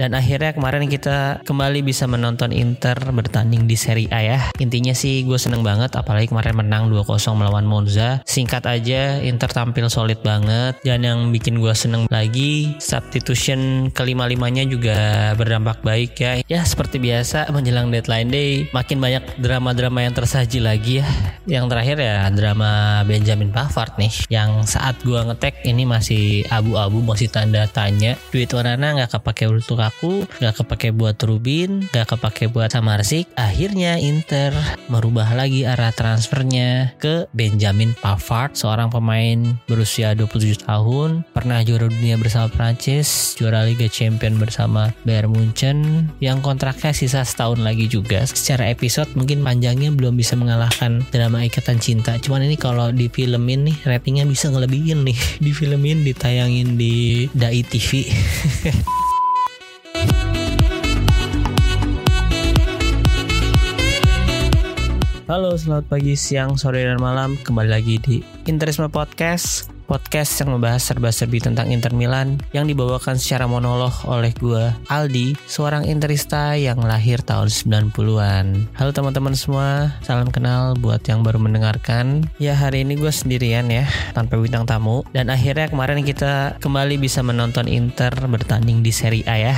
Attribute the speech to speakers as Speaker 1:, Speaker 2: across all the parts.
Speaker 1: Dan akhirnya kemarin kita kembali bisa menonton Inter bertanding di Serie A ya. Intinya sih gue seneng banget apalagi kemarin menang 2-0 melawan Monza. Singkat aja Inter tampil solid banget. Dan yang bikin gue seneng lagi substitution kelima-limanya juga berdampak baik ya. Ya seperti biasa menjelang deadline day makin banyak drama-drama yang tersaji lagi ya. Yang terakhir ya drama Benjamin Pavard nih. Yang saat gue ngetek ini masih abu-abu masih tanda tanya. Duit Warana nggak kepake untuk aku gak kepake buat Rubin gak kepake buat Samarsik akhirnya Inter merubah lagi arah transfernya ke Benjamin Pavard seorang pemain berusia 27 tahun pernah juara dunia bersama Prancis juara Liga Champion bersama Bayern Munchen yang kontraknya sisa setahun lagi juga. Secara episode mungkin panjangnya belum bisa mengalahkan drama ikatan cinta cuman ini kalau di filmin nih ratingnya bisa ngelebihin nih. Di filmin ditayangin di Dai TV Halo, selamat pagi, siang, sore, dan malam. Kembali lagi di Interisme Podcast. Podcast yang membahas serba-serbi tentang Inter Milan yang dibawakan secara monolog oleh gue, Aldi, seorang interista yang lahir tahun 90-an. Halo teman-teman semua, salam kenal buat yang baru mendengarkan. Ya hari ini gue sendirian ya, tanpa bintang tamu. Dan akhirnya kemarin kita kembali bisa menonton Inter bertanding di Serie A ya.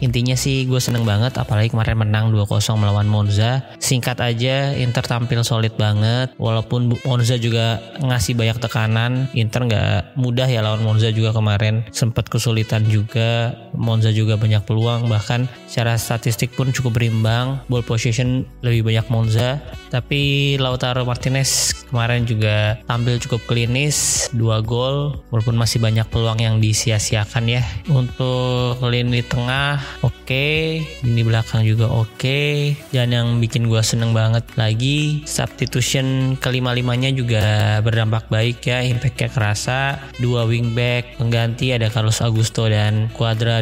Speaker 1: Intinya sih gue seneng banget apalagi kemarin menang 2-0 melawan Monza. Singkat aja Inter tampil solid banget walaupun Monza juga ngasih banyak tekanan. Inter nggak mudah ya lawan Monza juga kemarin sempat kesulitan juga. Monza juga banyak peluang bahkan secara statistik pun cukup berimbang. Ball possession lebih banyak Monza tapi Lautaro Martinez kemarin juga tampil cukup klinis dua gol walaupun masih banyak peluang yang disia-siakan ya untuk lini tengah oke okay. lini belakang juga oke okay. dan yang bikin gue seneng banget lagi substitution kelima-limanya juga berdampak baik ya impactnya kerasa dua wingback pengganti ada Carlos Augusto dan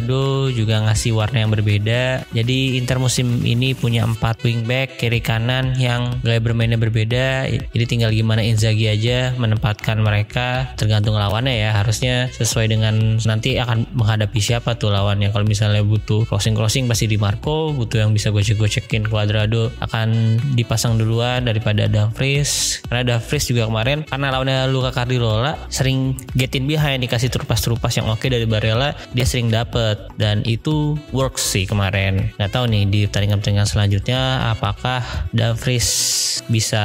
Speaker 1: Cuadrado juga ngasih warna yang berbeda. Jadi Inter musim ini punya empat wingback kiri kanan yang gaya bermainnya berbeda. Jadi tinggal gimana Inzaghi aja menempatkan mereka. Tergantung lawannya ya harusnya sesuai dengan nanti akan menghadapi siapa tuh lawannya. Kalau misalnya butuh crossing crossing pasti di Marco butuh yang bisa gocek gocekin Cuadrado akan dipasang duluan daripada Dumfries. Karena Dumfries juga kemarin karena lawannya Luka Cardirola sering get in behind dikasih terupas-terupas yang oke dari Barella dia sering dapet dan itu works sih kemarin. Nggak tahu nih di pertandingan-pertandingan selanjutnya apakah Dumfries bisa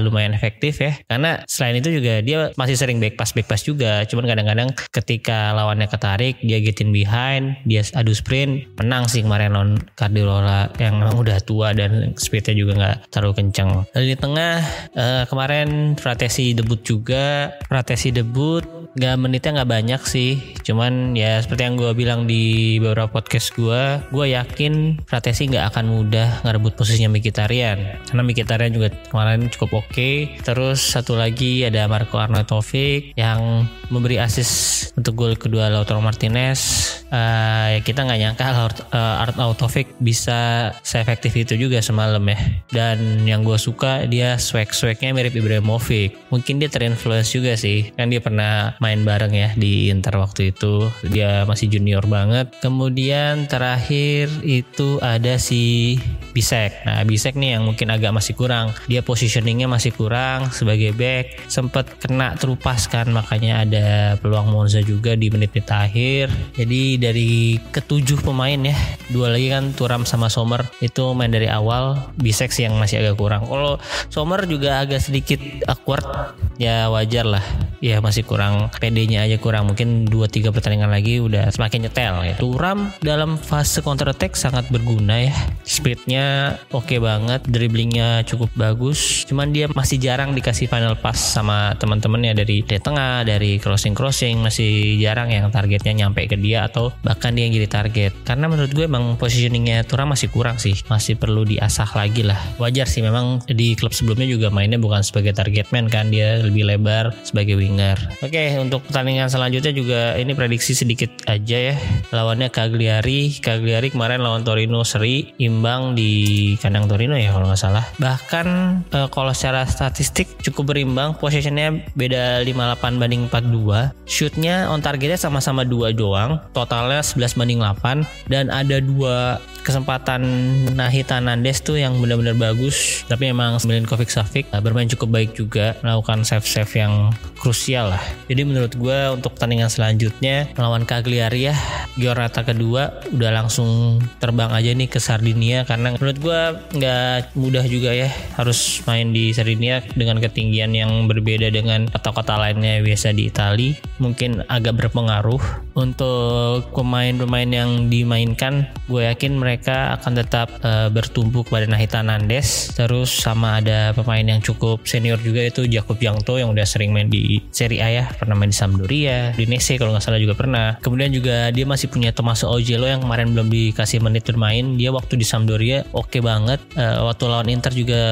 Speaker 1: lumayan efektif ya? Karena selain itu juga dia masih sering back pass back pass juga. Cuman kadang-kadang ketika lawannya ketarik dia get in behind dia adu sprint menang sih kemarin lawan Cardiola yang memang udah tua dan speednya juga nggak terlalu kencang dan di tengah uh, kemarin Fratesi debut juga. Fratesi debut Gak menitnya nggak banyak sih. Cuman ya seperti yang gue bilang di beberapa podcast gue gue yakin Fratesi nggak akan mudah ngerebut posisinya Mkhitaryan. Karena Mkhitaryan juga kemarin cukup oke. Okay. terus satu lagi ada Marco Arnautovic yang memberi assist untuk gol kedua Lautaro Martinez. Uh, ya kita nggak nyangka uh, Arnautovic bisa seefektif itu juga semalam ya. Dan yang gue suka dia swag-swagnya mirip Ibrahimovic. Mungkin dia terinfluence juga sih. Kan dia pernah main bareng ya di Inter waktu itu. Dia masih junior banget. Kemudian terakhir itu ada si Bisek. Nah Bisek nih yang mungkin agak masih kurang. Dia positioningnya masih kurang sebagai back. Sempat kena terupas kan makanya ada peluang Monza juga di menit-menit akhir. Jadi dari ketujuh pemain ya, dua lagi kan Turam sama Sommer itu main dari awal. Bisek sih yang masih agak kurang. Kalau Sommer juga agak sedikit awkward, ya wajar lah. Ya masih kurang PD-nya aja kurang. Mungkin 2-3 pertandingan lagi udah semakin nyetel ya. Turam dalam fase counter attack sangat berguna ya. Speednya oke okay banget, dribblingnya cukup bagus. Cuman dia masih jarang dikasih final pass sama teman-temannya dari dari tengah, dari crossing crossing masih jarang yang targetnya nyampe ke dia atau bahkan dia yang jadi target. Karena menurut gue emang positioningnya Turam masih kurang sih, masih perlu diasah lagi lah. Wajar sih memang di klub sebelumnya juga mainnya bukan sebagai target man kan, dia lebih lebar sebagai winger. Oke, untuk pertandingan selanjutnya juga ini prediksi sedikit aja ya. Lawannya Cagliari, Cagliari kemarin lawan Torino seri, imbang di kandang Torino ya kalau nggak salah. Bahkan eh, kalau secara statistik cukup berimbang, posisinya beda 58 banding 42. Shootnya on targetnya sama-sama dua doang, totalnya 11 banding 8 dan ada dua kesempatan Nahita Nandes tuh yang benar-benar bagus tapi memang Milinkovic Savic uh, bermain cukup baik juga melakukan save-save yang krusial lah jadi menurut gue untuk pertandingan selanjutnya melawan Cagliari ya. Giornata kedua udah langsung terbang aja nih ke Sardinia karena menurut gue nggak mudah juga ya harus main di Sardinia dengan ketinggian yang berbeda dengan kota-kota lainnya biasa di Italia mungkin agak berpengaruh. Untuk pemain-pemain yang dimainkan gue yakin mereka akan tetap uh, bertumpu kepada Nahita Nandes terus sama ada pemain yang cukup senior juga itu Jakob Yangto yang udah sering main di Serie A ya pernah main di Sampdoria di Nese kalau nggak salah juga pernah. Kemudian juga dia masih punya Tommaso Ojelo yang kemarin belum dikasih menit bermain. Dia waktu di Sampdoria oke okay banget. Uh, waktu lawan Inter juga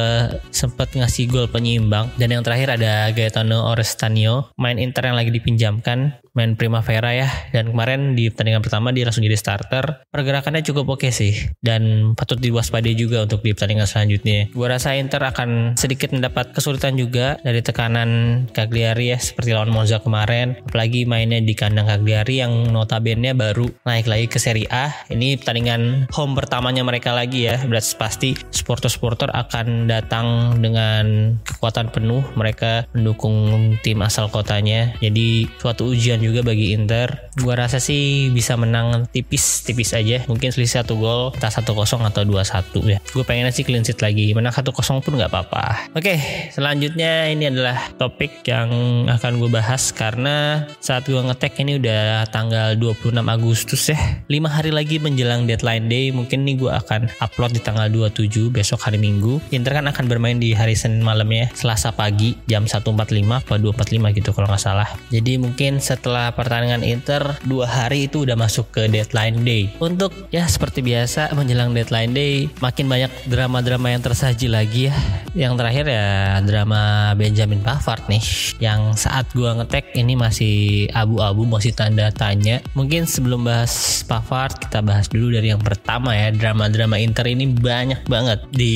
Speaker 1: sempat ngasih gol penyeimbang. Dan yang terakhir ada Gaetano Orestanio main Inter yang lagi dipinjamkan main Primavera ya. Dan kemarin di pertandingan pertama dia langsung jadi starter. Pergerakannya cukup oke okay sih. Dan patut diwaspadai juga untuk di pertandingan selanjutnya. Gua rasa Inter akan sedikit mendapat kesulitan juga dari tekanan Cagliari ya seperti lawan Monza kemarin apalagi mainnya di kandang Cagliari yang notabene baru naik lagi ke Serie A ini pertandingan home pertamanya mereka lagi ya berarti pasti supporter-supporter akan datang dengan kekuatan penuh mereka mendukung tim asal kotanya jadi suatu ujian juga bagi Inter. Gua rasa sih bisa menang tipis-tipis aja. Mungkin selisih satu gol, entah satu kosong atau dua satu ya. Gue pengen sih clean sheet lagi. Menang satu kosong pun nggak apa-apa. Oke, selanjutnya ini adalah topik yang akan gue bahas karena saat gue ngetek ini udah tanggal 26 Agustus ya. 5 hari lagi menjelang deadline day. Mungkin nih gue akan upload di tanggal 27 besok hari Minggu. Inter kan akan bermain di hari Senin malam ya. Selasa pagi jam 1.45 atau 2.45 gitu kalau nggak salah. Jadi mungkin setelah pertandingan Inter dua hari itu udah masuk ke deadline day. Untuk ya seperti biasa menjelang deadline day makin banyak drama-drama yang tersaji lagi ya. Yang terakhir ya drama Benjamin Pavard nih yang saat gua ngetek ini masih abu-abu masih tanda tanya. Mungkin sebelum bahas Pavard kita bahas dulu dari yang pertama ya drama-drama Inter ini banyak banget di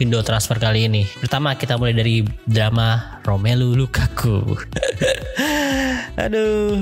Speaker 1: Indo transfer kali ini. Pertama kita mulai dari drama Romelu Lukaku. Aduh,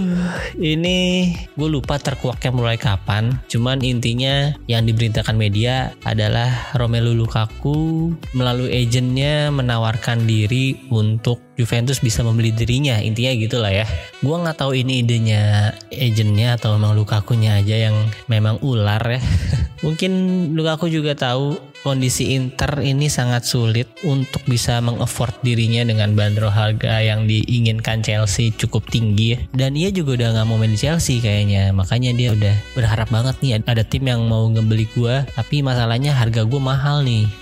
Speaker 1: ini gue lupa terkuaknya mulai kapan. Cuman intinya yang diberitakan media adalah Romelu Lukaku melalui agentnya menawarkan diri untuk Juventus bisa membeli dirinya. Intinya gitulah ya. Gue nggak tahu ini idenya agentnya atau memang Lukaku-nya aja yang memang ular ya. Mungkin Lukaku juga tahu kondisi Inter ini sangat sulit untuk bisa mengafford dirinya dengan bandrol harga yang diinginkan Chelsea cukup tinggi. Dan ia juga udah nggak mau main di Chelsea kayaknya. Makanya dia udah berharap banget nih ada tim yang mau ngebeli gua, tapi masalahnya harga gua mahal nih.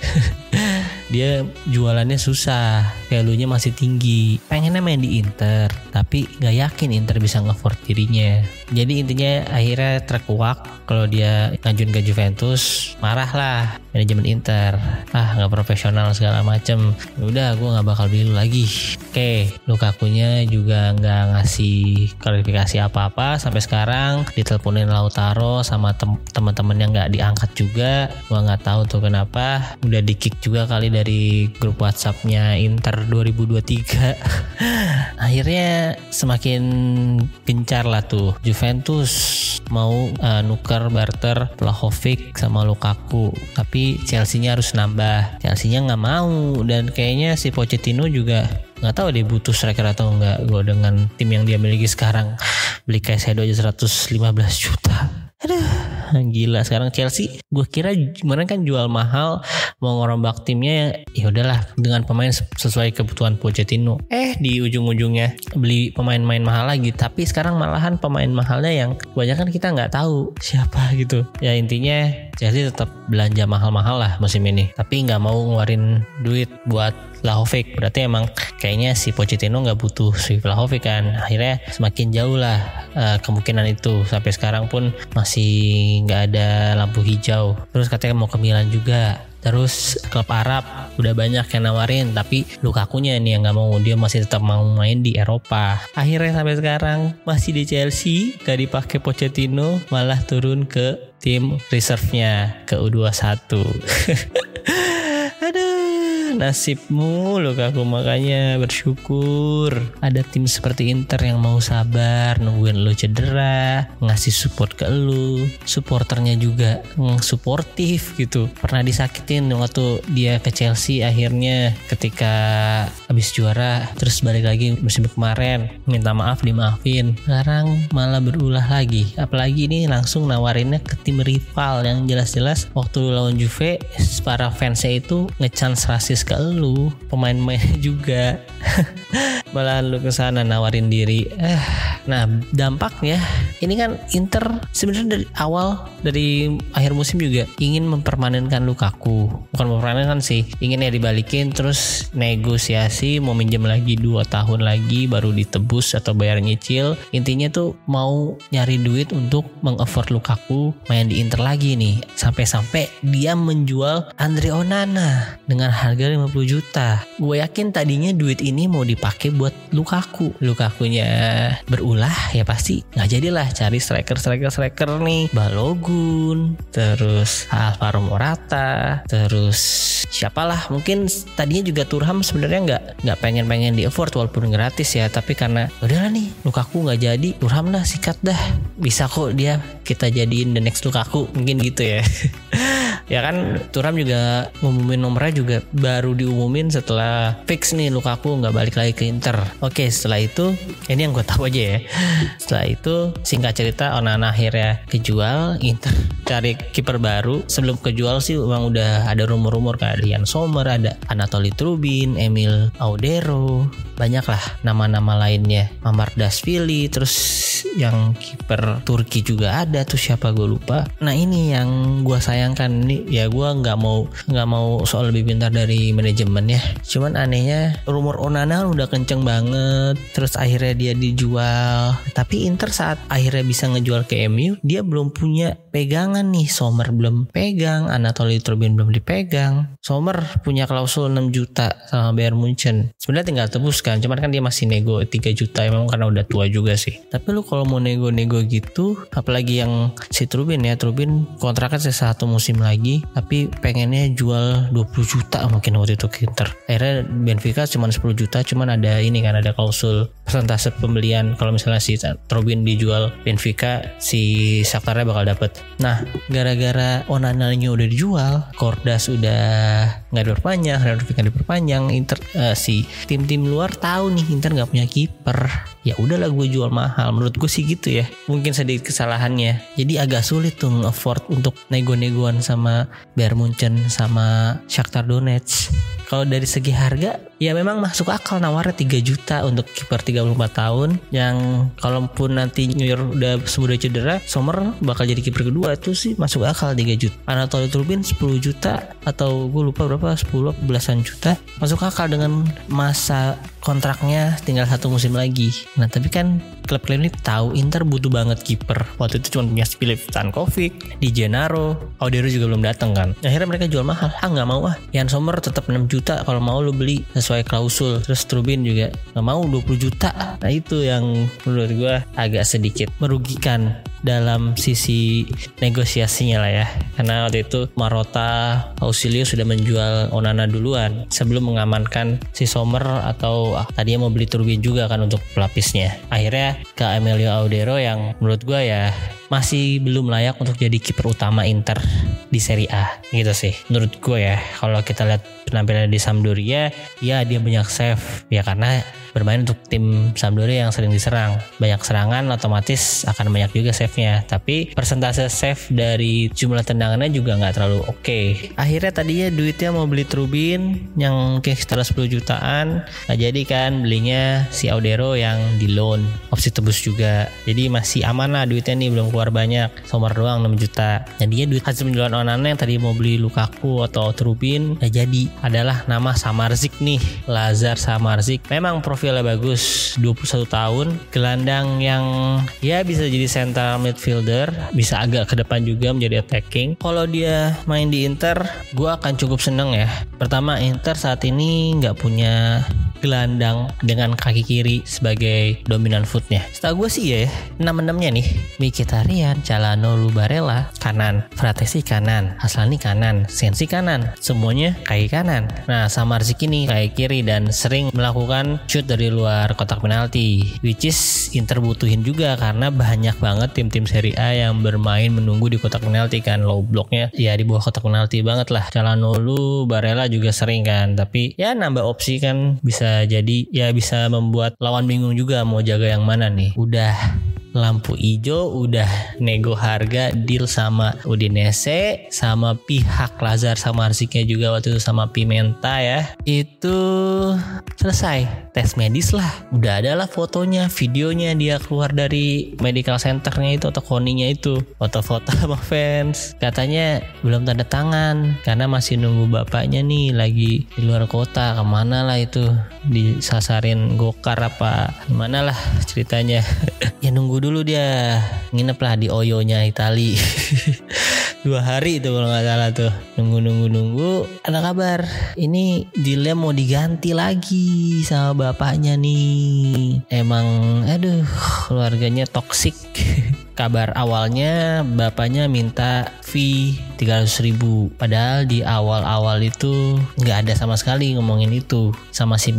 Speaker 1: dia jualannya susah value-nya masih tinggi pengennya main di Inter tapi nggak yakin Inter bisa nge-afford dirinya jadi intinya akhirnya terkuak kalau dia ngajuin ke Juventus marah lah manajemen Inter. Ah nggak profesional segala macem. Ya udah gue nggak bakal beli lagi. Oke Lukakunya juga nggak ngasih klarifikasi apa-apa sampai sekarang. Diteleponin Lautaro sama tem teman-teman yang nggak diangkat juga. Gue nggak tahu tuh kenapa. Udah di kick juga kali dari grup WhatsAppnya Inter 2023 akhirnya semakin gencar lah tuh. Juventus mau uh, nuker barter Vlahovic sama Lukaku. Tapi Chelsea-nya harus nambah. Chelsea-nya nggak mau. Dan kayaknya si Pochettino juga nggak tahu dia butuh striker atau enggak gue dengan tim yang dia miliki sekarang beli Caicedo aja 115 juta Aduh, gila sekarang Chelsea. Gue kira kemarin kan jual mahal mau ngerombak timnya ya udahlah dengan pemain sesuai kebutuhan Pochettino. Eh di ujung-ujungnya beli pemain-pemain mahal lagi. Tapi sekarang malahan pemain mahalnya yang banyak kan kita nggak tahu siapa gitu. Ya intinya Chelsea tetap belanja mahal-mahal lah musim ini. Tapi nggak mau ngeluarin duit buat Vlahovic. Berarti emang kayaknya si Pochettino nggak butuh si Vlahovic kan. Akhirnya semakin jauh lah uh, kemungkinan itu. Sampai sekarang pun masih nggak ada lampu hijau. Terus katanya mau ke Milan juga Terus klub Arab udah banyak yang nawarin tapi Lukaku-nya nih yang nggak mau dia masih tetap mau main di Eropa. Akhirnya sampai sekarang masih di Chelsea gak dipakai Pochettino malah turun ke tim reserve-nya ke U21. nasibmu? Loh aku makanya bersyukur. Ada tim seperti Inter yang mau sabar nungguin lo cedera ngasih support ke lu supporternya juga suportif gitu. Pernah disakitin waktu dia ke Chelsea akhirnya ketika habis juara terus balik lagi musim kemarin. Minta maaf dimaafin. Sekarang malah berulah lagi. Apalagi ini langsung nawarinnya ke tim rival yang jelas-jelas waktu lawan Juve para fansnya itu ngechance rasis ke lu pemain-pemain juga. Malah lu ke sana nawarin diri. Eh nah dampaknya ini kan Inter sebenarnya dari awal dari akhir musim juga ingin mempermanenkan Lukaku. Bukan mempermanenkan sih ingin ya dibalikin terus negosiasi mau minjem lagi dua tahun lagi baru ditebus atau bayar nyicil. Intinya tuh mau nyari duit untuk mengafford Lukaku main di Inter lagi nih. Sampai-sampai dia menjual Andre Onana dengan harga 50 juta. Gue yakin tadinya duit ini mau dipakai buat Lukaku. Lukakunya berulah ya pasti nggak jadilah cari striker striker striker nih. Balogun terus Alvaro Morata terus siapalah. Mungkin tadinya juga Turham sebenarnya nggak nggak pengen pengen di afford walaupun gratis ya. Tapi karena udahlah nih Lukaku nggak jadi Turham dah sikat dah. Bisa kok dia kita jadiin the next Lukaku. Mungkin gitu ya ya kan Turam juga ngumumin nomornya juga baru diumumin setelah fix nih Lukaku nggak balik lagi ke Inter. Oke setelah itu ini yang gue tahu aja ya. Setelah itu singkat cerita Onana akhirnya kejual Inter cari kiper baru. Sebelum kejual sih memang udah ada rumor-rumor kayak Jan Sommer ada Anatoly Trubin Emil Audero banyak lah nama-nama lainnya. Mamardashvili terus yang kiper Turki juga ada tuh siapa gue lupa. Nah ini yang gue sayangkan. Ini ya gue nggak mau nggak mau soal lebih pintar dari manajemen ya. Cuman anehnya rumor Onana udah kenceng banget terus akhirnya dia dijual. Tapi Inter saat akhirnya bisa ngejual ke MU dia belum punya pegangan nih. Sommer belum pegang Anatoly Turbin belum dipegang. Sommer punya klausul 6 juta sama Bayern Munchen. Sebenarnya tinggal tebus kan. Cuman kan dia masih nego 3 juta emang karena udah tua juga sih. Tapi lu kalau mau nego-nego gitu apalagi yang si Trubin ya. Trubin kontraknya satu musim lagi tapi pengennya jual 20 juta mungkin waktu itu ke Inter akhirnya Benfica cuma 10 juta cuman ada ini kan ada klausul persentase pembelian. Kalau misalnya si Robin dijual Benfica si Shakhtarnya bakal dapet. Nah gara-gara Onananya udah dijual Kordas udah nggak diperpanjang Radovik diperpanjang Inter uh, si tim-tim luar tahu nih Inter nggak punya kiper. Ya udahlah gue jual mahal. Menurut gue sih gitu ya. Mungkin sedikit kesalahannya. Jadi agak sulit tuh afford untuk nego-negoan sama Bayern Munchen sama Shakhtar Donetsk. Kalau dari segi harga, ya memang masuk akal nawarnya 3 juta untuk kiper 34 tahun yang kalaupun nanti New York udah semudah cedera, Sommer bakal jadi kiper kedua itu sih masuk akal 3 juta. Anatoly Turbin 10 juta atau gue lupa berapa 10 belasan juta masuk akal dengan masa kontraknya tinggal satu musim lagi. Nah tapi kan klub-klub ini tahu Inter butuh banget kiper. Waktu itu cuma punya Filip Stankovic, Di Gennaro, Audero juga belum datang kan. Akhirnya mereka jual mahal. Ah nggak mau ah. Jan Sommer tetap 6 juta kalau mau lu beli sesuai klausul. Terus Trubin juga nggak mau 20 juta. Nah itu yang menurut gue agak sedikit merugikan dalam sisi negosiasinya lah ya. Karena waktu itu Marota Ausilio sudah menjual Onana duluan sebelum mengamankan si Sommer atau ah, tadinya mau beli Turbin juga kan untuk pelapisnya. Akhirnya ke Emilio Audero yang menurut gue ya masih belum layak untuk jadi kiper utama Inter di Serie A gitu sih menurut gue ya kalau kita lihat penampilan di Sampdoria ya dia banyak save ya karena bermain untuk tim Sampdoria yang sering diserang. Banyak serangan otomatis akan banyak juga save-nya. Tapi persentase save dari jumlah tendangannya juga nggak terlalu oke. Okay. Akhirnya tadinya duitnya mau beli Trubin yang mungkin sekitar 10 jutaan. Nah jadi kan belinya si Audero yang di loan. Opsi tebus juga. Jadi masih aman lah duitnya nih belum keluar banyak. Somar doang 6 juta. Jadinya duit hasil penjualan Onana yang tadi mau beli Lukaku atau Trubin. Nah jadi adalah nama Samarzik nih. Lazar Samarzik. Memang profil profilnya bagus 21 tahun gelandang yang ya bisa jadi central midfielder bisa agak ke depan juga menjadi attacking kalau dia main di Inter gue akan cukup seneng ya pertama Inter saat ini nggak punya gelandang dengan kaki kiri sebagai dominan footnya. Setahu gue sih ya, enam enamnya nih. Mkhitaryan, Calhanoglu Barella kanan, Fratesi kanan, Aslani kanan, Sensi kanan, semuanya kaki kanan. Nah, Samarzik ini kaki kiri dan sering melakukan shoot dari luar kotak penalti, which is Inter butuhin juga karena banyak banget tim-tim Serie A yang bermain menunggu di kotak penalti kan. Low blocknya ya di bawah kotak penalti banget lah. Calhanoglu, Barella juga sering kan, tapi ya nambah opsi kan. Bisa jadi ya bisa membuat lawan bingung juga mau jaga yang mana nih. Udah lampu hijau udah nego harga deal sama Udinese sama pihak Lazar sama Arsiknya juga waktu itu sama Pimenta ya. Itu selesai tes medis lah. Udah ada lah fotonya videonya dia keluar dari medical centernya itu atau koninya itu. Foto-foto sama fans. Katanya belum tanda tangan karena masih nunggu bapaknya nih lagi di luar kota. Ke mana lah itu disasarin gokar apa gimana lah ceritanya. Ya nunggu dulu dia. Nginep lah di Oyonya Itali. Dua hari itu kalau nggak salah tuh. Nunggu nunggu nunggu ada kabar ini dealnya mau diganti lagi sama bapaknya nih. Emang aduh keluarganya toksik kabar awalnya bapaknya minta fee 300 ribu. Padahal di awal-awal itu nggak ada sama sekali ngomongin itu sama si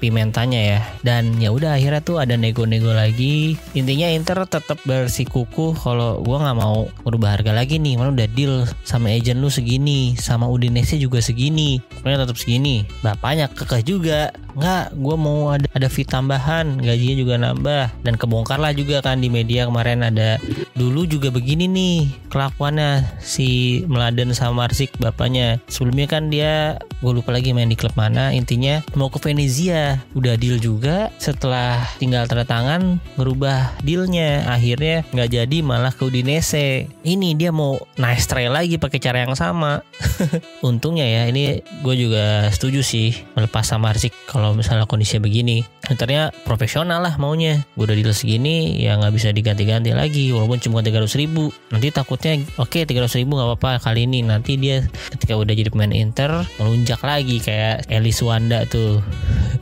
Speaker 1: pimentanya ya. Dan ya udah akhirnya tuh ada nego-nego lagi. Intinya Inter tetap bersikukuh kalau gua nggak mau merubah harga lagi nih. Mana udah deal sama agent lu segini sama Udinese juga segini. Pokoknya tetap segini. Bapaknya kekeh juga. Nggak gue mau ada ada fee tambahan gajinya juga nambah. Dan kebongkar lah juga kan di media kemarin ada dulu juga begini nih kelakuannya si Meladen sama Marsik bapaknya. Sebelumnya kan dia gue lupa lagi main di klub mana intinya mau ke Venezia. Udah deal juga setelah tinggal tanda tangan ngerubah dealnya. Akhirnya nggak jadi malah ke Udinese. Ini dia mau nice try lagi pakai cara yang sama. Untungnya ya ini gue juga setuju sih melepas sama kalau kalau misalnya kondisinya begini. Ternyata profesional lah maunya. Gue udah deal segini ya nggak bisa diganti-ganti lagi walaupun cuma 300 ribu. Nanti takutnya oke okay, 300 ribu nggak apa-apa kali ini. Nanti dia ketika udah jadi pemain Inter melunjak lagi kayak Elis Wanda tuh.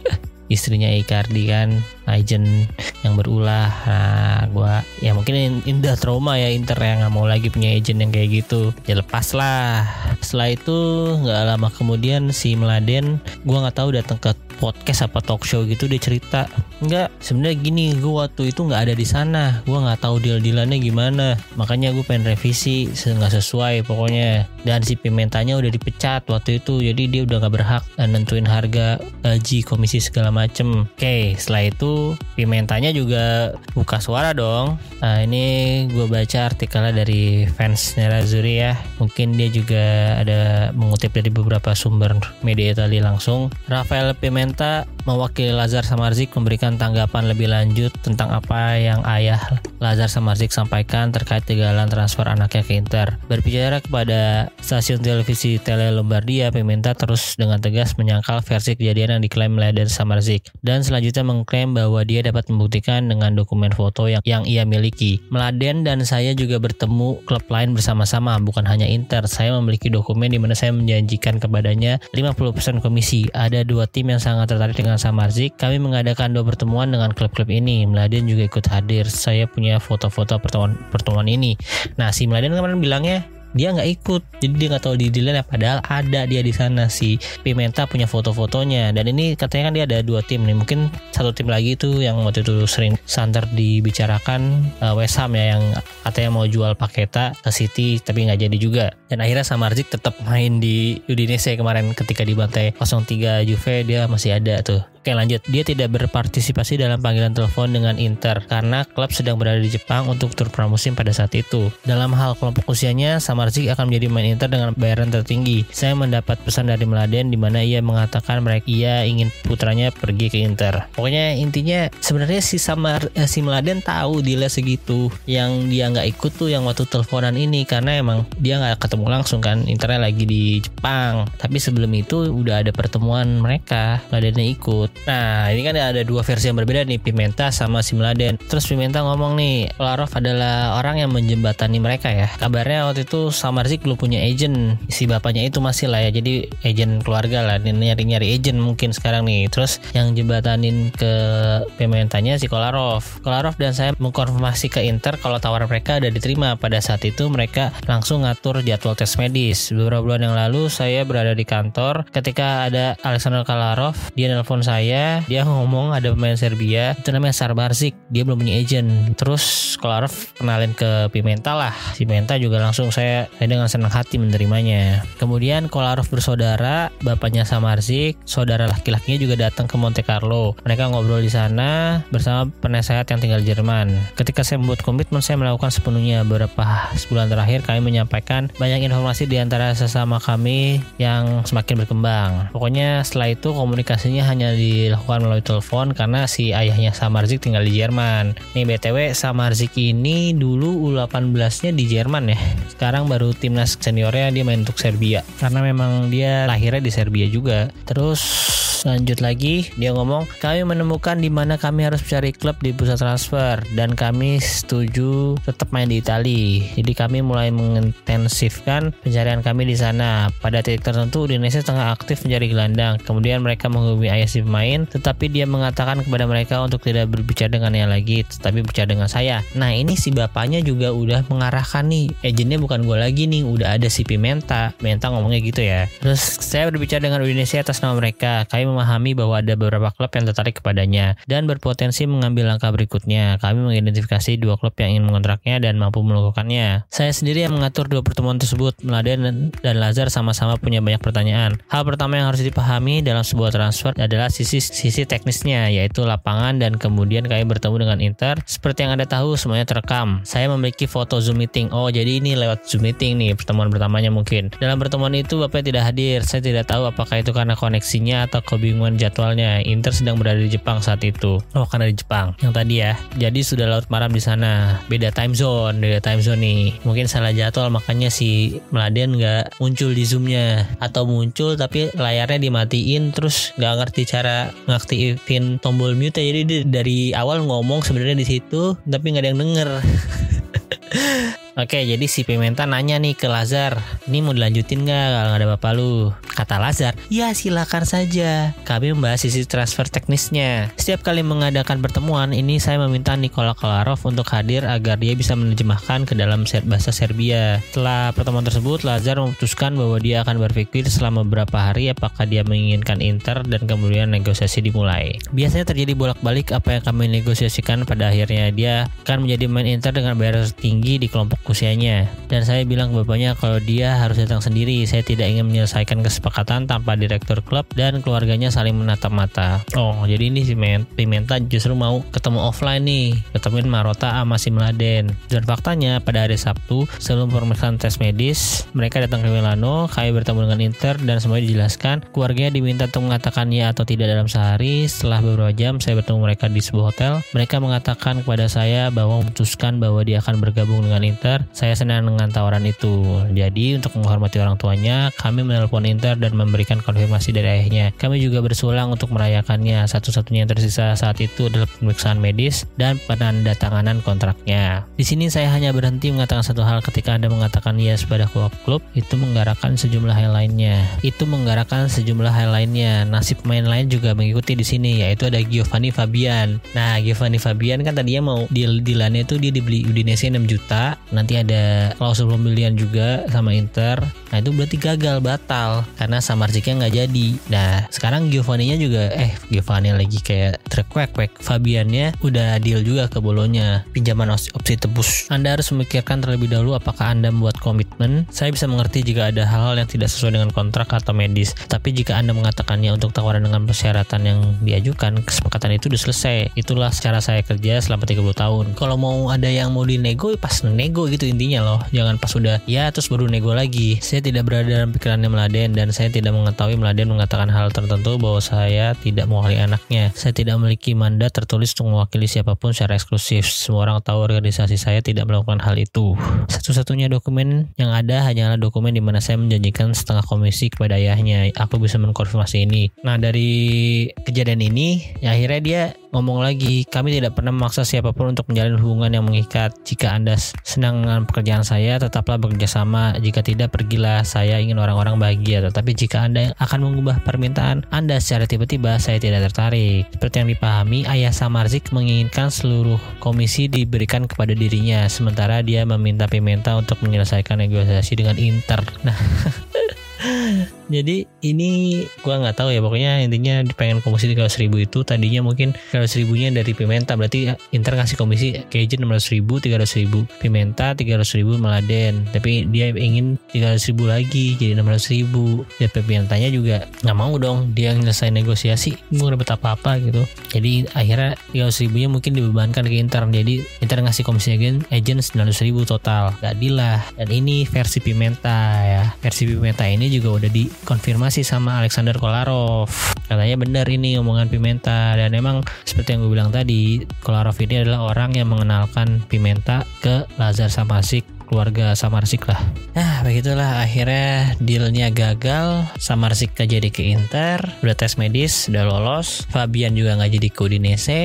Speaker 1: Istrinya Icardi kan agent yang berulah. Nah gue ya mungkin indah trauma ya Inter yang nggak mau lagi punya agent yang kayak gitu. Ya lepas lah setelah itu nggak lama kemudian si Meladen gue nggak tahu datang ke podcast apa talk show gitu dia cerita enggak sebenarnya gini gue waktu itu nggak ada di sana gue nggak tahu deal dealannya gimana makanya gue pengen revisi nggak sesuai pokoknya dan si pimentanya udah dipecat waktu itu jadi dia udah nggak berhak nentuin harga gaji komisi segala macem oke setelah itu Pimentanya juga buka suara dong. Nah ini gue baca artikelnya dari fans Nerazzurri ya. Mungkin dia juga ada mengutip dari beberapa sumber media Italia langsung. Rafael Pimenta mewakili Lazar Samarzik memberikan tanggapan lebih lanjut tentang apa yang ayah Lazar Samarzik sampaikan terkait kegagalan transfer anaknya ke Inter. Berbicara kepada stasiun televisi Tele Lombardia, Pimenta terus dengan tegas menyangkal versi kejadian yang diklaim Lazar Samarzik dan selanjutnya mengklaim bahwa dia dapat membuktikan dengan dokumen foto yang, yang ia miliki. Meladen dan saya juga bertemu klub lain bersama-sama, bukan hanya Inter. Saya memiliki dokumen di mana saya menjanjikan kepadanya 50% komisi. Ada dua tim yang sangat tertarik dengan Samarzik. Kami mengadakan dua pertemuan dengan klub-klub ini. Meladen juga ikut hadir. Saya punya foto-foto pertemuan pertemuan ini. Nah, si Meladen kemarin bilangnya dia nggak ikut. Jadi dia nggak tahu di delay padahal ada dia di sana si Pimenta punya foto-fotonya. Dan ini katanya kan dia ada dua tim nih. Mungkin satu tim lagi itu yang waktu itu sering santer dibicarakan uh, West Ham ya yang katanya mau jual Paketa ke City tapi nggak jadi juga. Dan akhirnya Samardzic tetap main di Udinese kemarin ketika dibantai 0-3 Juve dia masih ada tuh Oke lanjut, dia tidak berpartisipasi dalam panggilan telepon dengan Inter karena klub sedang berada di Jepang untuk tur pramusim pada saat itu. Dalam hal kelompok usianya, Samardzic akan menjadi main Inter dengan bayaran tertinggi. Saya mendapat pesan dari Meladen di mana ia mengatakan mereka ia ingin putranya pergi ke Inter. Pokoknya intinya sebenarnya si Samar eh, si Meladen tahu dia segitu. Yang dia nggak ikut tuh yang waktu teleponan ini karena emang dia nggak ketemu langsung kan. Internya lagi di Jepang. Tapi sebelum itu udah ada pertemuan mereka, Meladennya ikut. Nah, ini kan ada dua versi yang berbeda nih, Pimenta sama si Meladen. Terus Pimenta ngomong nih, Kolarov adalah orang yang menjembatani mereka ya. Kabarnya waktu itu Samarzik belum punya agent. Si bapaknya itu masih lah ya, jadi agent keluarga lah. Nyari-nyari agent mungkin sekarang nih. Terus yang jembatanin ke Pimentanya si Kolarov. Kolarov dan saya mengkonfirmasi ke Inter kalau tawaran mereka ada diterima. Pada saat itu mereka langsung ngatur jadwal tes medis. Beberapa bulan yang lalu saya berada di kantor ketika ada Alexander Kolarov, dia nelpon saya saya dia ngomong ada pemain Serbia itu namanya Sarbarzik dia belum punya agent. Terus Kolarov kenalin ke Pimenta lah. Pimenta juga langsung saya, saya dengan senang hati menerimanya. Kemudian Kolarov bersaudara bapaknya Samarzik saudara laki-lakinya juga datang ke Monte Carlo. Mereka ngobrol di sana bersama penasehat yang tinggal di Jerman. Ketika saya membuat komitmen saya melakukan sepenuhnya. Beberapa sebulan terakhir kami menyampaikan banyak informasi di antara sesama kami yang semakin berkembang. Pokoknya setelah itu komunikasinya hanya di dilakukan melalui telepon karena si ayahnya Samarzik tinggal di Jerman. Nih BTW Samarzik ini dulu U18-nya di Jerman ya. Sekarang baru timnas seniornya dia main untuk Serbia. Karena memang dia lahirnya di Serbia juga. Terus lanjut lagi dia ngomong kami menemukan di mana kami harus mencari klub di pusat transfer dan kami setuju tetap main di Italia jadi kami mulai mengintensifkan pencarian kami di sana. Pada titik tertentu Indonesia tengah aktif mencari gelandang. Kemudian mereka menghubungi ayah si pemain tetapi dia mengatakan kepada mereka untuk tidak berbicara dengannya lagi tetapi bicara dengan saya. Nah ini si bapaknya juga udah mengarahkan nih agentnya bukan gue lagi nih udah ada si Pimenta. Pimenta ngomongnya gitu ya. Terus saya berbicara dengan Indonesia atas nama mereka. Kami memahami bahwa ada beberapa klub yang tertarik kepadanya dan berpotensi mengambil langkah berikutnya. Kami mengidentifikasi dua klub yang ingin mengontraknya dan mampu melakukannya. Saya sendiri yang mengatur dua pertemuan tersebut. Meladen dan Lazar sama-sama punya banyak pertanyaan. Hal pertama yang harus dipahami dalam sebuah transfer adalah sisi sisi teknisnya, yaitu lapangan dan kemudian kami bertemu dengan Inter. Seperti yang Anda tahu, semuanya terekam. Saya memiliki foto Zoom meeting. Oh, jadi ini lewat Zoom meeting nih pertemuan pertamanya mungkin. Dalam pertemuan itu Bapak tidak hadir. Saya tidak tahu apakah itu karena koneksinya atau kebingungan jadwalnya. Inter sedang berada di Jepang saat itu. Oh, karena di Jepang. Yang tadi ya. Jadi sudah laut malam di sana. Beda time zone, beda time zone nih. Mungkin salah jadwal makanya si Meladen nggak muncul di zoomnya atau muncul tapi layarnya dimatiin terus nggak ngerti cara ngaktifin tombol mute jadi dari awal ngomong sebenarnya di situ tapi nggak ada yang denger Oke, jadi si Pimenta nanya nih ke Lazar, ini mau dilanjutin nggak kalau nggak ada bapak lu? Kata Lazar, ya silakan saja. Kami membahas sisi transfer teknisnya. Setiap kali mengadakan pertemuan, ini saya meminta Nikola Kolarov untuk hadir agar dia bisa menerjemahkan ke dalam bahasa Serbia. Setelah pertemuan tersebut, Lazar memutuskan bahwa dia akan berpikir selama beberapa hari apakah dia menginginkan Inter dan kemudian negosiasi dimulai. Biasanya terjadi bolak-balik apa yang kami negosiasikan pada akhirnya dia akan menjadi main Inter dengan bayar tinggi di kelompok usianya. Dan saya bilang ke bapaknya kalau dia harus datang sendiri. Saya tidak ingin menyelesaikan kesepakatan tanpa direktur klub dan keluarganya saling menatap mata. Oh, jadi ini si Pimenta justru mau ketemu offline nih, ketemuin Marota sama si Meladen. Dan faktanya pada hari Sabtu sebelum pemeriksaan tes medis, mereka datang ke Milano, kami bertemu dengan Inter dan semuanya dijelaskan. Keluarganya diminta untuk mengatakan ya atau tidak dalam sehari. Setelah beberapa jam saya bertemu mereka di sebuah hotel. Mereka mengatakan kepada saya bahwa memutuskan bahwa dia akan bergabung dengan Inter Inter, saya senang dengan tawaran itu. Jadi untuk menghormati orang tuanya, kami menelpon Inter dan memberikan konfirmasi dari ayahnya. Kami juga bersulang untuk merayakannya. Satu-satunya yang tersisa saat itu adalah pemeriksaan medis dan penandatanganan kontraknya. Di sini saya hanya berhenti mengatakan satu hal ketika Anda mengatakan yes pada klub, itu menggerakkan sejumlah hal lainnya. Itu menggerakkan sejumlah hal lainnya. Nasib pemain lain juga mengikuti di sini, yaitu ada Giovanni Fabian. Nah, Giovanni Fabian kan tadinya mau deal dealannya itu dia dibeli Udinese 6 juta. Nanti nanti ada klausul pembelian juga sama Inter. Nah itu berarti gagal batal. Karena Samarziknya nggak jadi. Nah sekarang Giovanni-nya juga eh Giovanni lagi kayak trek Fabiannya udah deal juga ke Bolonya pinjaman opsi tebus. Anda harus memikirkan terlebih dahulu apakah Anda membuat komitmen. Saya bisa mengerti jika ada hal-hal yang tidak sesuai dengan kontrak atau medis. Tapi jika Anda mengatakannya untuk tawaran dengan persyaratan yang diajukan kesepakatan itu sudah selesai. Itulah cara saya kerja selama 30 tahun. Kalau mau ada yang mau dinego pas nego gitu intinya loh. Jangan pas udah ya terus baru nego lagi. Saya tidak berada dalam pikirannya Meladen dan saya tidak mengetahui Meladen mengatakan hal tertentu bahwa saya tidak mewakili anaknya. Saya tidak memiliki mandat tertulis untuk mewakili siapa pun secara eksklusif. Semua orang tahu organisasi saya tidak melakukan hal itu. Satu-satunya dokumen yang ada hanyalah dokumen di mana saya menjanjikan setengah komisi kepada ayahnya. Aku bisa mengkonfirmasi ini. Nah dari kejadian ini ya akhirnya dia ngomong lagi, kami tidak pernah memaksa siapa pun untuk menjalin hubungan yang mengikat. Jika Anda senang dengan pekerjaan saya, tetaplah bekerja sama. Jika tidak, pergilah. Saya ingin orang-orang bahagia. Tetapi jika Anda akan mengubah permintaan Anda secara tiba-tiba, saya tidak tertarik. Seperti yang dipahami, ayah Samarzik menginginkan seluruh komisi diberikan kepada dirinya, sementara dia meminta Pimenta untuk menyelesaikan negosiasi dengan Inter. Nah, jadi ini gua nggak tahu ya pokoknya intinya pengen komisi 300 ribu itu tadinya mungkin 300 ribunya dari Pimenta berarti Inter ngasih komisi agent 600 ribu 300 ribu Pimenta 300 ribu Meladen tapi dia ingin 300 ribu lagi jadi 600 ribu dan Pimentanya juga nggak mau dong dia nyelesain negosiasi gue dapat apa-apa gitu. Jadi akhirnya 300 ribunya mungkin dibebankan ke Inter. Jadi Inter ngasih komisi agent agent 900 ribu total. Gak lah. Dan ini versi Pimenta ya. Versi Pimenta ini juga udah dikonfirmasi sama Alexander Kolarov katanya benar ini omongan Pimenta dan emang seperti yang gue bilang tadi Kolarov ini adalah orang yang mengenalkan Pimenta ke Lazar Samasik keluarga Samarsik lah. Nah begitulah akhirnya dealnya gagal. Samarsik gak jadi ke Inter, udah tes medis, udah lolos. Fabian juga nggak jadi ke Udinese.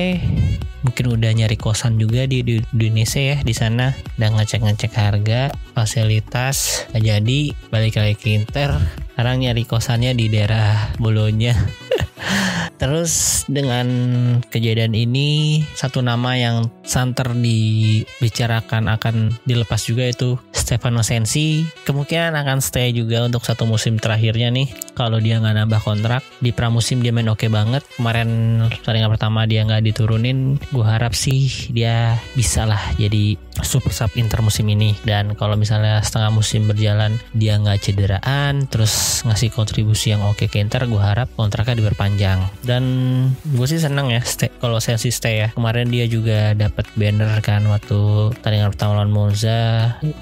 Speaker 1: Mungkin udah nyari kosan juga di, di Udinese ya di sana. Udah ngecek-ngecek harga, fasilitas. Gak jadi balik lagi ke Inter. Sekarang nyari kosannya di daerah Bolonya. Terus dengan kejadian ini satu nama yang santer dibicarakan akan dilepas juga itu Stefano Sensi kemungkinan akan stay juga untuk satu musim terakhirnya nih kalau dia nggak nambah kontrak di pramusim dia main oke okay banget kemarin pertandingan pertama dia nggak diturunin gue harap sih dia bisa lah jadi super sub Inter musim ini. Dan kalau misalnya setengah musim berjalan dia nggak cederaan terus ngasih kontribusi yang oke ke Inter gue harap kontraknya diperpanjang. Dan gue sih seneng ya stay, kalau Sensi stay ya. Kemarin dia juga dapat banner kan waktu pertandingan pertama lawan Monza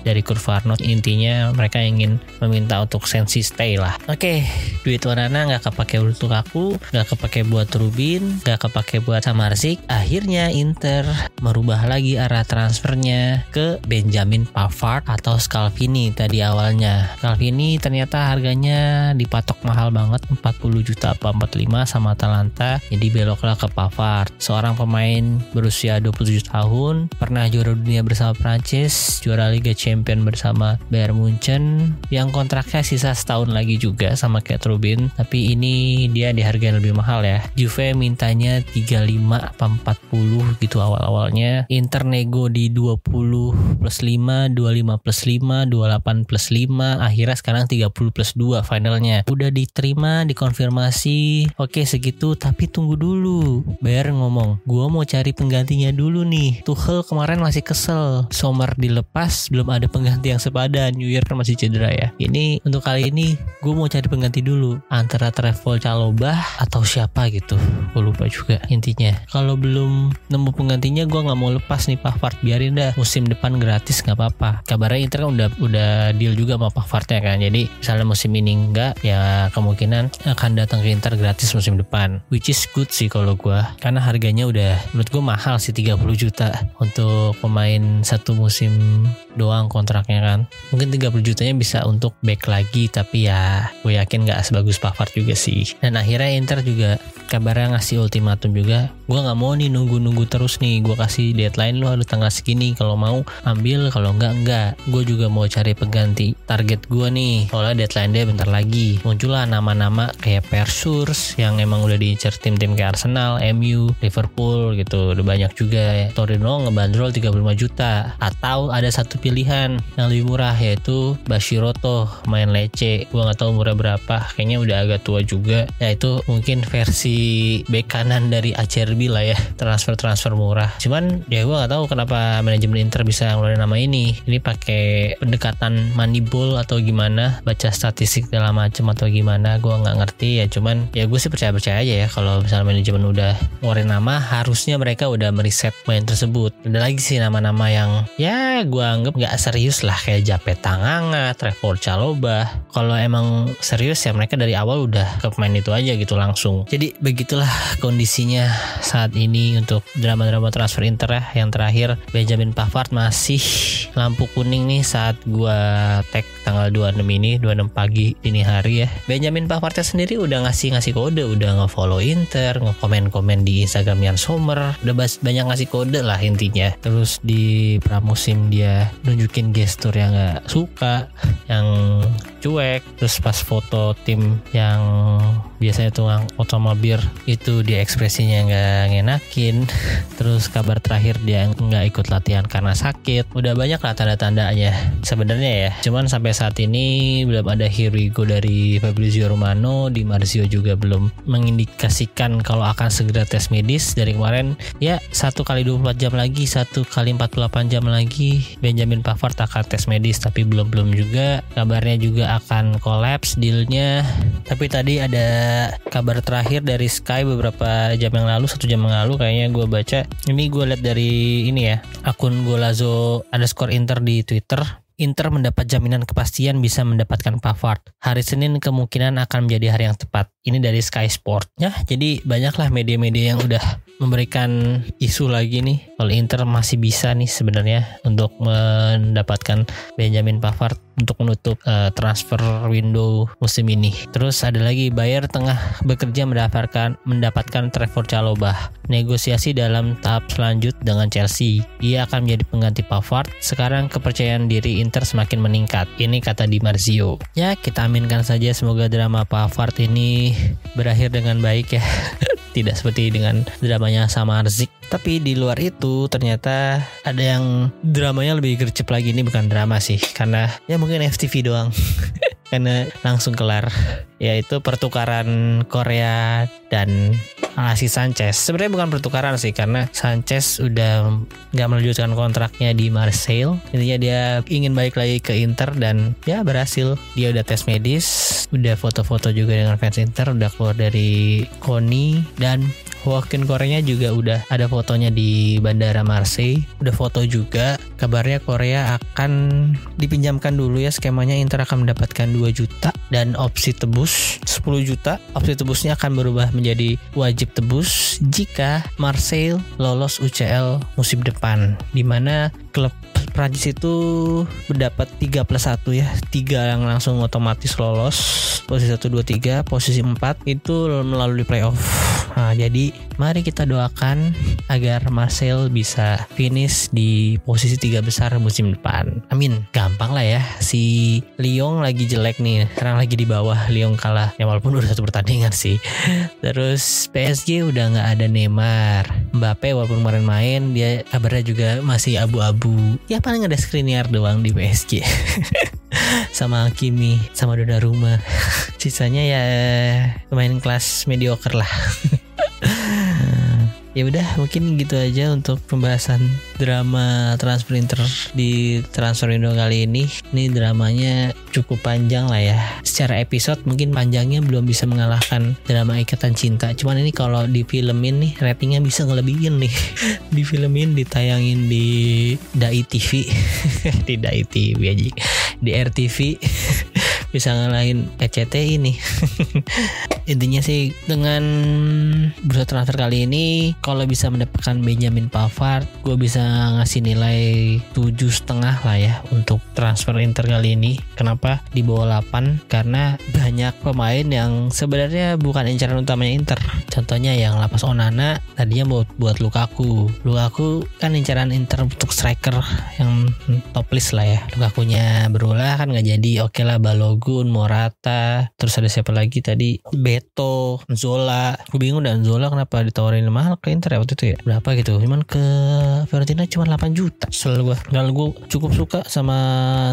Speaker 1: dari Kurvarno intinya mereka ingin meminta untuk Sensi stay lah. Oke okay, duit Wanana nggak kepake untuk aku nggak kepake buat Rubin nggak kepake buat Samarzik akhirnya Inter merubah lagi arah transfernya ke Benjamin Pavard atau Scalvini tadi awalnya. Scalvini ternyata harganya dipatok mahal banget 40 juta apa 45 sama Atalanta jadi beloklah ke Pavard. Seorang pemain berusia 27 tahun pernah juara dunia bersama Prancis juara Liga Champion bersama Bayern Munchen yang kontraknya sisa setahun lagi juga sama kayak Rubin tapi ini dia dihargai lebih mahal ya. Juve mintanya 35 apa 40 gitu awal-awalnya Inter nego di 20 plus 5 25 plus 5 28 plus 5 akhirnya sekarang 30 plus 2 finalnya udah diterima dikonfirmasi oke segitu tapi tunggu dulu. Bayar ngomong, gua mau cari penggantinya dulu nih. Tuchel kemarin masih kesel. Sommer dilepas, belum ada pengganti yang sepadan. New Year kan masih cedera ya. Ini untuk kali ini gue mau cari pengganti dulu. Antara Travel Calobah atau siapa gitu. Gue lupa juga intinya. Kalau belum nemu penggantinya gue nggak mau lepas nih Pavard. Biarin dah musim depan gratis nggak apa-apa. Kabarnya Inter kan udah udah deal juga sama Pavardnya kan. Jadi misalnya musim ini enggak ya kemungkinan akan datang ke Inter gratis musim depan which is good sih kalau gue karena harganya udah menurut gue mahal sih 30 juta untuk pemain satu musim doang kontraknya kan mungkin 30 jutanya bisa untuk back lagi tapi ya gue yakin gak sebagus Pavard juga sih dan akhirnya Inter juga kabarnya ngasih ultimatum juga gue nggak mau nih nunggu-nunggu terus nih gue kasih deadline lu harus tanggal segini kalau mau ambil kalau enggak enggak gue juga mau cari pengganti target gue nih soalnya deadline dia bentar lagi muncullah nama-nama kayak Persurs yang emang udah diincar tim-tim kayak Arsenal, MU, Liverpool gitu. Udah banyak juga ya. Torino ngebandrol 35 juta. Atau ada satu pilihan yang lebih murah yaitu Bashiroto main lece. Gua nggak tahu umurnya berapa. Kayaknya udah agak tua juga. Ya itu mungkin versi bek kanan dari Acerbi lah ya. Transfer-transfer murah. Cuman ya gua nggak tahu kenapa manajemen Inter bisa ngeluarin nama ini. Ini pakai pendekatan moneyball atau gimana? Baca statistik segala macem atau gimana? Gua nggak ngerti ya. Cuman ya gue sih percaya percaya aja ya kalau misalnya manajemen udah ngeluarin nama harusnya mereka udah meriset main tersebut. Ada lagi sih nama-nama yang ya gue anggap nggak serius lah kayak Jape Tanganga, Trevor Caloba. Kalau emang serius ya mereka dari awal udah ke pemain itu aja gitu langsung. Jadi begitulah kondisinya saat ini untuk drama-drama transfer Inter ya. Yang terakhir Benjamin Pavard masih lampu kuning nih saat gua tag tanggal 26 ini 26 pagi dini hari ya. Benjamin Pavardnya sendiri udah ngasih ngasih kode, udah nge-follow Inter, nge-komen-komen di Instagram Jan Sommer, udah banyak ngasih kode lah intinya. Terus di pramusim dia nunjukin gestur yang gak suka, yang cuek, terus pas foto tim yang biasanya tuh foto mobil itu dia ekspresinya nggak ngenakin. Terus kabar terakhir dia nggak ikut latihan karena sakit. Udah banyak lah tanda-tandanya sebenarnya ya. Cuman sampai saat ini belum ada hero dari Fabrizio Romano. Di Marzio juga belum mengindikasikan kalau akan segera tes medis. Dari kemarin ya satu kali 24 jam lagi satu kali 48 jam lagi Benjamin Pavard akan tes medis. Tapi belum belum juga. Kabarnya juga akan kolaps dealnya. Tapi tadi ada kabar terakhir dari Sky beberapa jam yang lalu satu jam yang lalu kayaknya gue baca ini gue lihat dari ini ya akun Golazo underscore Inter di Twitter Inter mendapat jaminan kepastian bisa mendapatkan Pavard. Hari Senin kemungkinan akan menjadi hari yang tepat. Ini dari Sky Sport. Ya, jadi banyaklah media-media yang udah memberikan isu lagi nih kalau Inter masih bisa nih sebenarnya untuk mendapatkan Benjamin Pavard untuk menutup uh, transfer window musim ini. Terus ada lagi Bayer tengah bekerja mendapatkan mendapatkan Trevor Chalobah. Negosiasi dalam tahap selanjut dengan Chelsea. Ia akan menjadi pengganti Pavard. Sekarang kepercayaan diri Inter semakin meningkat. Ini kata Di Marzio. Ya, kita aminkan saja semoga drama Pavard ini berakhir dengan baik ya. Tidak seperti dengan dramanya sama Arzik. Tapi di luar itu ternyata ada yang dramanya lebih gercep lagi. Ini bukan drama sih. Karena ya mungkin FTV doang. Karena langsung kelar. Yaitu pertukaran Korea dan Alexis Sanchez. Sebenarnya bukan pertukaran sih karena Sanchez udah nggak melanjutkan kontraknya di Marseille. Intinya dia ingin balik lagi ke Inter dan ya berhasil. Dia udah tes medis, udah foto-foto juga dengan fans Inter, udah keluar dari Koni dan Joaquin Korea juga udah ada fotonya di Bandara Marseille. Udah foto juga. Kabarnya Korea akan dipinjamkan dulu ya skemanya Inter akan mendapatkan 2 juta dan opsi tebus 10 juta. Opsi tebusnya akan berubah menjadi wajib tebus jika Marseille lolos UCL musim depan. Di mana klub Prancis itu mendapat 3 plus 1 ya 3 yang langsung otomatis lolos posisi 1, 2, 3 posisi 4 itu melalui playoff nah jadi mari kita doakan agar Marcel bisa finish di posisi 3 besar musim depan. Amin. Gampang lah ya. Si Lyon lagi jelek nih. Sekarang lagi di bawah. Lyon kalah. Ya walaupun udah satu pertandingan sih. Terus PSG udah nggak ada Neymar. Mbappe walaupun kemarin main dia kabarnya juga masih abu-abu. Ya paling ada Skriniar doang di PSG sama Kimi sama Donnarumma sisanya ya pemain kelas mediocre lah ya udah mungkin gitu aja untuk pembahasan drama transfer Inter di transfer Indo kali ini. Ini dramanya cukup panjang lah ya. Secara episode mungkin panjangnya belum bisa mengalahkan drama ikatan cinta. Cuman ini kalau di filmin nih ratingnya bisa ngelebihin nih. Di filmin ditayangin di Dai TV di Dai TV aja. Di RTV bisa ngalahin PCT ini. Intinya sih dengan bursa transfer kali ini kalau bisa mendapatkan Benjamin Pavard gue bisa ngasih nilai tujuh setengah lah ya untuk transfer Inter kali ini. Kenapa? Di bawah 8 karena banyak pemain yang sebenarnya bukan incaran utamanya Inter. Contohnya yang lapas Onana tadinya buat buat Lukaku. Lukaku kan incaran Inter untuk striker yang top list lah ya. Lukakunya berulah kan nggak jadi. Oke okay lah Balogun Balogun, Morata, terus ada siapa lagi tadi? Beto, Zola. Gue bingung dan Zola kenapa ditawarin mahal ke Inter ya waktu itu ya? Berapa gitu? Cuman ke Fiorentina cuma 8 juta. Selalu gue. Dan gue cukup suka sama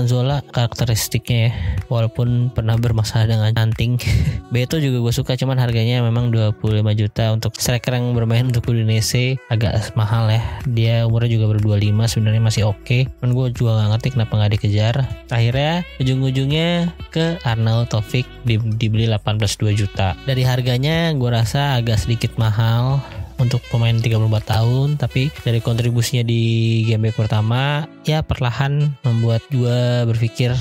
Speaker 1: Zola karakteristiknya ya. Walaupun pernah bermasalah dengan anting. Beto juga gue suka cuman harganya memang 25 juta untuk striker yang bermain untuk Udinese agak mahal ya. Dia umurnya juga baru 25 sebenarnya masih oke. Okay. Cuman gue juga gak ngerti kenapa nggak dikejar. Akhirnya ujung-ujungnya Arnaud Taufik di, dibeli 18 2 juta. Dari harganya gue rasa agak sedikit mahal untuk pemain 34 tahun tapi dari kontribusinya di game week pertama ya perlahan membuat gue berpikir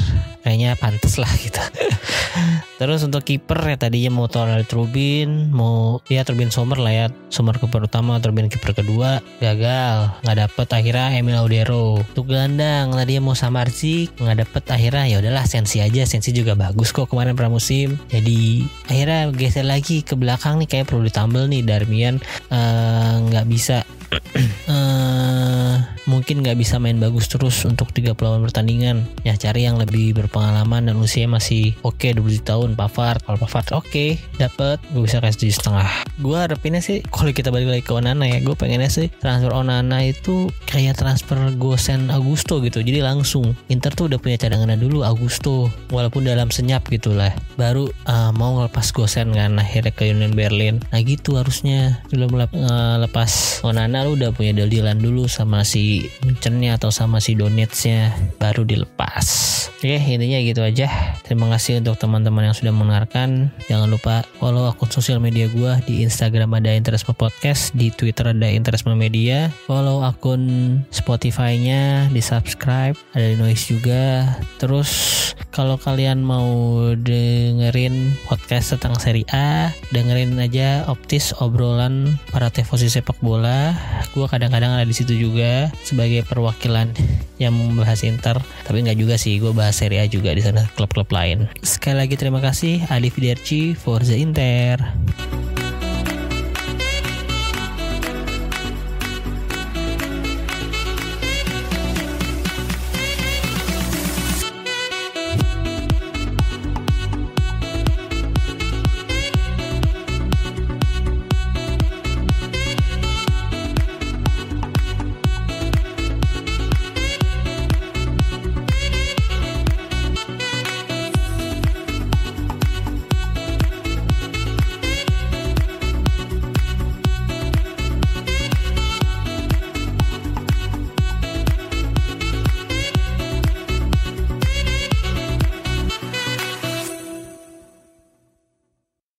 Speaker 1: kayaknya pantas lah gitu. Terus untuk kiper ya tadinya mau Ronald Trubin mau ya Trubin Sommer lah ya Sommer kiper utama Trubin kiper kedua gagal nggak dapet akhirnya Emil Audero untuk gelandang tadinya mau Samarzik nggak dapet akhirnya ya udahlah Sensi aja Sensi juga bagus kok kemarin pramusim. Jadi akhirnya geser lagi ke belakang nih kayak perlu ditambal nih Darmian nggak uh, bisa. Uh, mungkin nggak bisa main bagus terus untuk 30 pertandingan. Ya cari yang lebih berpengalaman dan usia masih oke okay, 20 tahun Pavard. Kalau Pavard oke okay, dapet gue bisa kasih setengah. Gue harapinnya sih kalau kita balik lagi ke Onana ya gue pengennya sih transfer Onana itu kayak transfer Gosen Augusto gitu. Jadi langsung. Inter tuh udah punya cadangannya dulu Augusto. Walaupun dalam senyap gitulah baru uh, mau ngelepas Gosen kan akhirnya ke Union Berlin. Nah gitu harusnya. Belum uh, lepas Onana lu udah punya deal-dealan dulu sama si Munchennya atau sama si Donetsnya baru dilepas. Oke intinya gitu aja. Terima kasih untuk teman-teman yang sudah mendengarkan. Jangan lupa follow akun sosial media gue di Instagram ada Interisme Podcast di Twitter ada Interisme Media. Follow akun Spotify-nya di subscribe ada di Noise juga. Terus kalau kalian mau dengerin podcast tentang seri A dengerin aja optis obrolan para tefosi sepak bola. Gue kadang-kadang ada di situ juga sebagai perwakilan yang membahas Inter tapi nggak juga sih gue bahas Serie A juga di sana klub-klub lain. Sekali lagi terima kasih Ali Fiderci Forza Inter